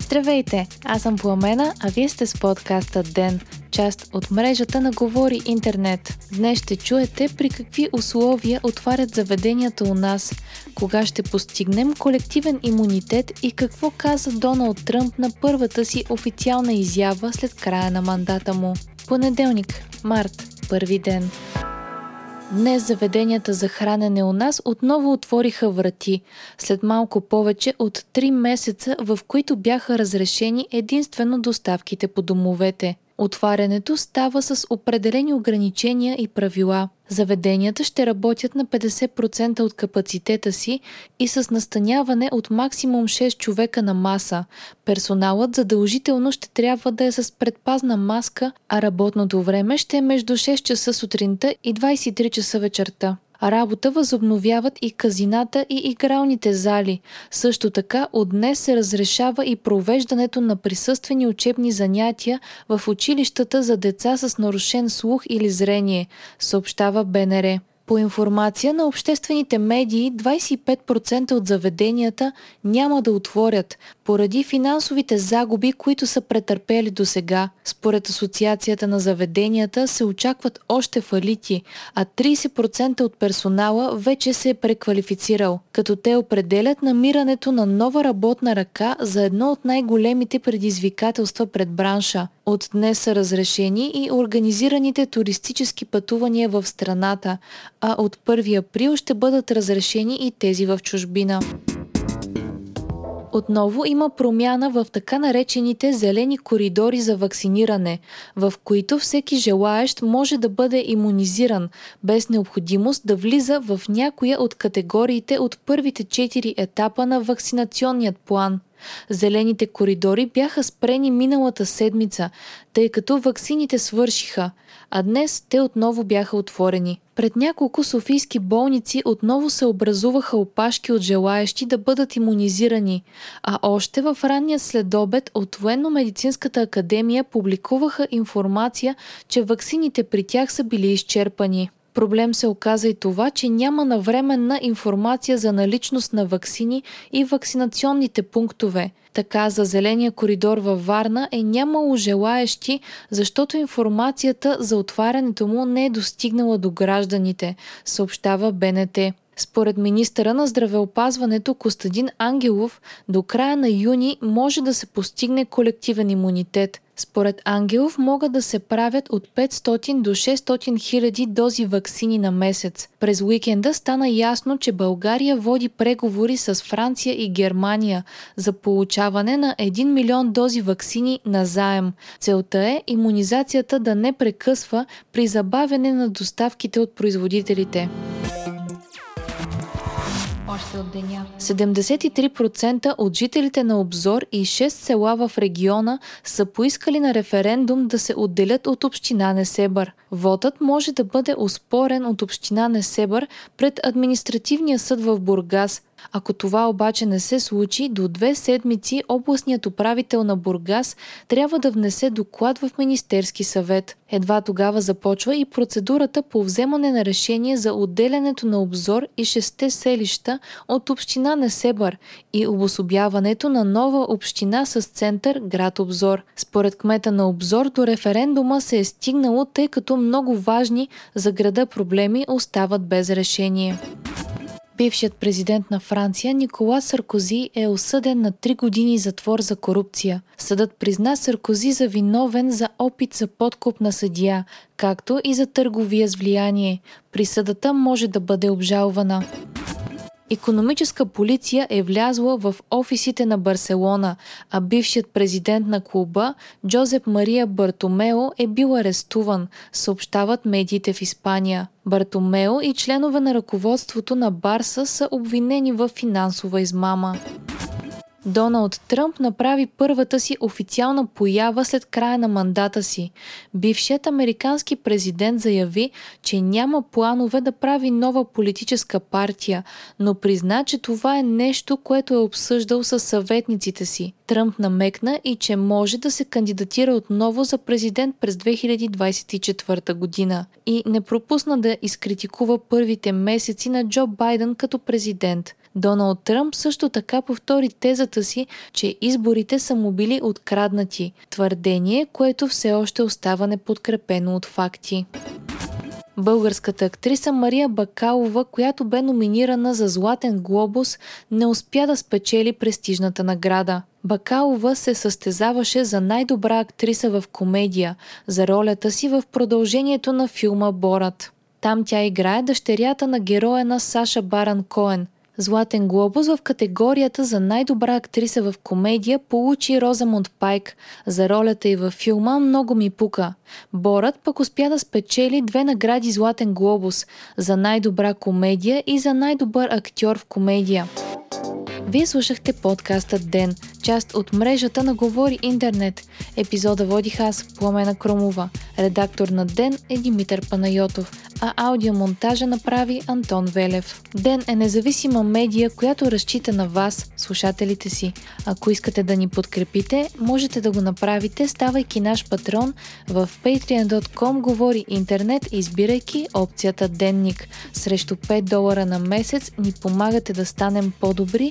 Здравейте, аз съм Пламена, а вие сте с подкаста ДЕН, част от мрежата на Говори Интернет. Днес ще чуете при какви условия отварят заведенията у нас, кога ще постигнем колективен имунитет и какво каза Доналд Тръмп на първата си официална изява след края на мандата му. Понеделник, март, първи ден. Днес заведенията за хранене у нас отново отвориха врати, след малко повече от 3 месеца, в които бяха разрешени единствено доставките по домовете. Отварянето става с определени ограничения и правила. Заведенията ще работят на 50% от капацитета си и с настаняване от максимум 6 човека на маса. Персоналът задължително ще трябва да е с предпазна маска, а работното време ще е между 6 часа сутринта и 23 часа вечерта. Работа възобновяват и казината и игралните зали. Също така от днес се разрешава и провеждането на присъствени учебни занятия в училищата за деца с нарушен слух или зрение, съобщава БНР. По информация на обществените медии, 25% от заведенията няма да отворят поради финансовите загуби, които са претърпели до сега. Според Асоциацията на заведенията се очакват още фалити, а 30% от персонала вече се е преквалифицирал, като те определят намирането на нова работна ръка за едно от най-големите предизвикателства пред бранша – от днес са разрешени и организираните туристически пътувания в страната, а от 1 април ще бъдат разрешени и тези в чужбина. Отново има промяна в така наречените зелени коридори за вакциниране, в които всеки желаещ може да бъде иммунизиран, без необходимост да влиза в някоя от категориите от първите четири етапа на вакцинационният план – Зелените коридори бяха спрени миналата седмица, тъй като ваксините свършиха, а днес те отново бяха отворени. Пред няколко софийски болници отново се образуваха опашки от желаящи да бъдат иммунизирани, а още в ранния следобед от Военно-медицинската академия публикуваха информация, че ваксините при тях са били изчерпани. Проблем се оказа и това, че няма навременна информация за наличност на ваксини и вакцинационните пунктове. Така за зеления коридор във Варна е нямало желаещи, защото информацията за отварянето му не е достигнала до гражданите, съобщава БНТ. Според министъра на здравеопазването Костадин Ангелов, до края на юни може да се постигне колективен имунитет. Според Ангелов могат да се правят от 500 до 600 хиляди дози вакцини на месец. През уикенда стана ясно, че България води преговори с Франция и Германия за получаване на 1 милион дози вакцини на заем. Целта е иммунизацията да не прекъсва при забавяне на доставките от производителите още от деня. 73% от жителите на Обзор и 6 села в региона са поискали на референдум да се отделят от община Несебър. Вотът може да бъде оспорен от община Несебър пред административния съд в Бургас, ако това обаче не се случи, до две седмици областният управител на Бургас трябва да внесе доклад в Министерски съвет. Едва тогава започва и процедурата по вземане на решение за отделянето на обзор и шесте селища от община Несебър и обособяването на нова община с център град Обзор. Според кмета на Обзор до референдума се е стигнало, тъй като много важни за града проблеми остават без решение. Бившият президент на Франция Никола Саркози е осъден на 3 години затвор за корупция. Съдът призна Саркози за виновен за опит за подкуп на съдия, както и за търговия с влияние. Присъдата може да бъде обжалвана. Економическа полиция е влязла в офисите на Барселона, а бившият президент на клуба Джозеп Мария Бартомео е бил арестуван, съобщават медиите в Испания. Бартомео и членове на ръководството на Барса са обвинени в финансова измама. Доналд Тръмп направи първата си официална поява след края на мандата си. Бившият американски президент заяви, че няма планове да прави нова политическа партия, но призна, че това е нещо, което е обсъждал с съветниците си. Тръмп намекна и че може да се кандидатира отново за президент през 2024 година и не пропусна да изкритикува първите месеци на Джо Байден като президент. Доналд Тръмп също така повтори тезата си, че изборите са му били откраднати. Твърдение, което все още остава неподкрепено от факти. Българската актриса Мария Бакалова, която бе номинирана за Златен глобус, не успя да спечели престижната награда. Бакалова се състезаваше за най-добра актриса в комедия, за ролята си в продължението на филма Борат. Там тя играе дъщерята на героя на Саша Баран Коен – Златен глобус в категорията за най-добра актриса в комедия получи Розамунд Пайк за ролята й във филма «Много ми пука». Борът пък успя да спечели две награди Златен глобус за най-добра комедия и за най-добър актьор в комедия. Вие слушахте подкаста Ден, част от мрежата на Говори Интернет. Епизода водих аз, Пламена Кромова. Редактор на Ден е Димитър Панайотов, а аудиомонтажа направи Антон Велев. Ден е независима медия, която разчита на вас, слушателите си. Ако искате да ни подкрепите, можете да го направите, ставайки наш патрон в patreon.com Говори Интернет, избирайки опцията Денник. Срещу 5 долара на месец ни помагате да станем по-добри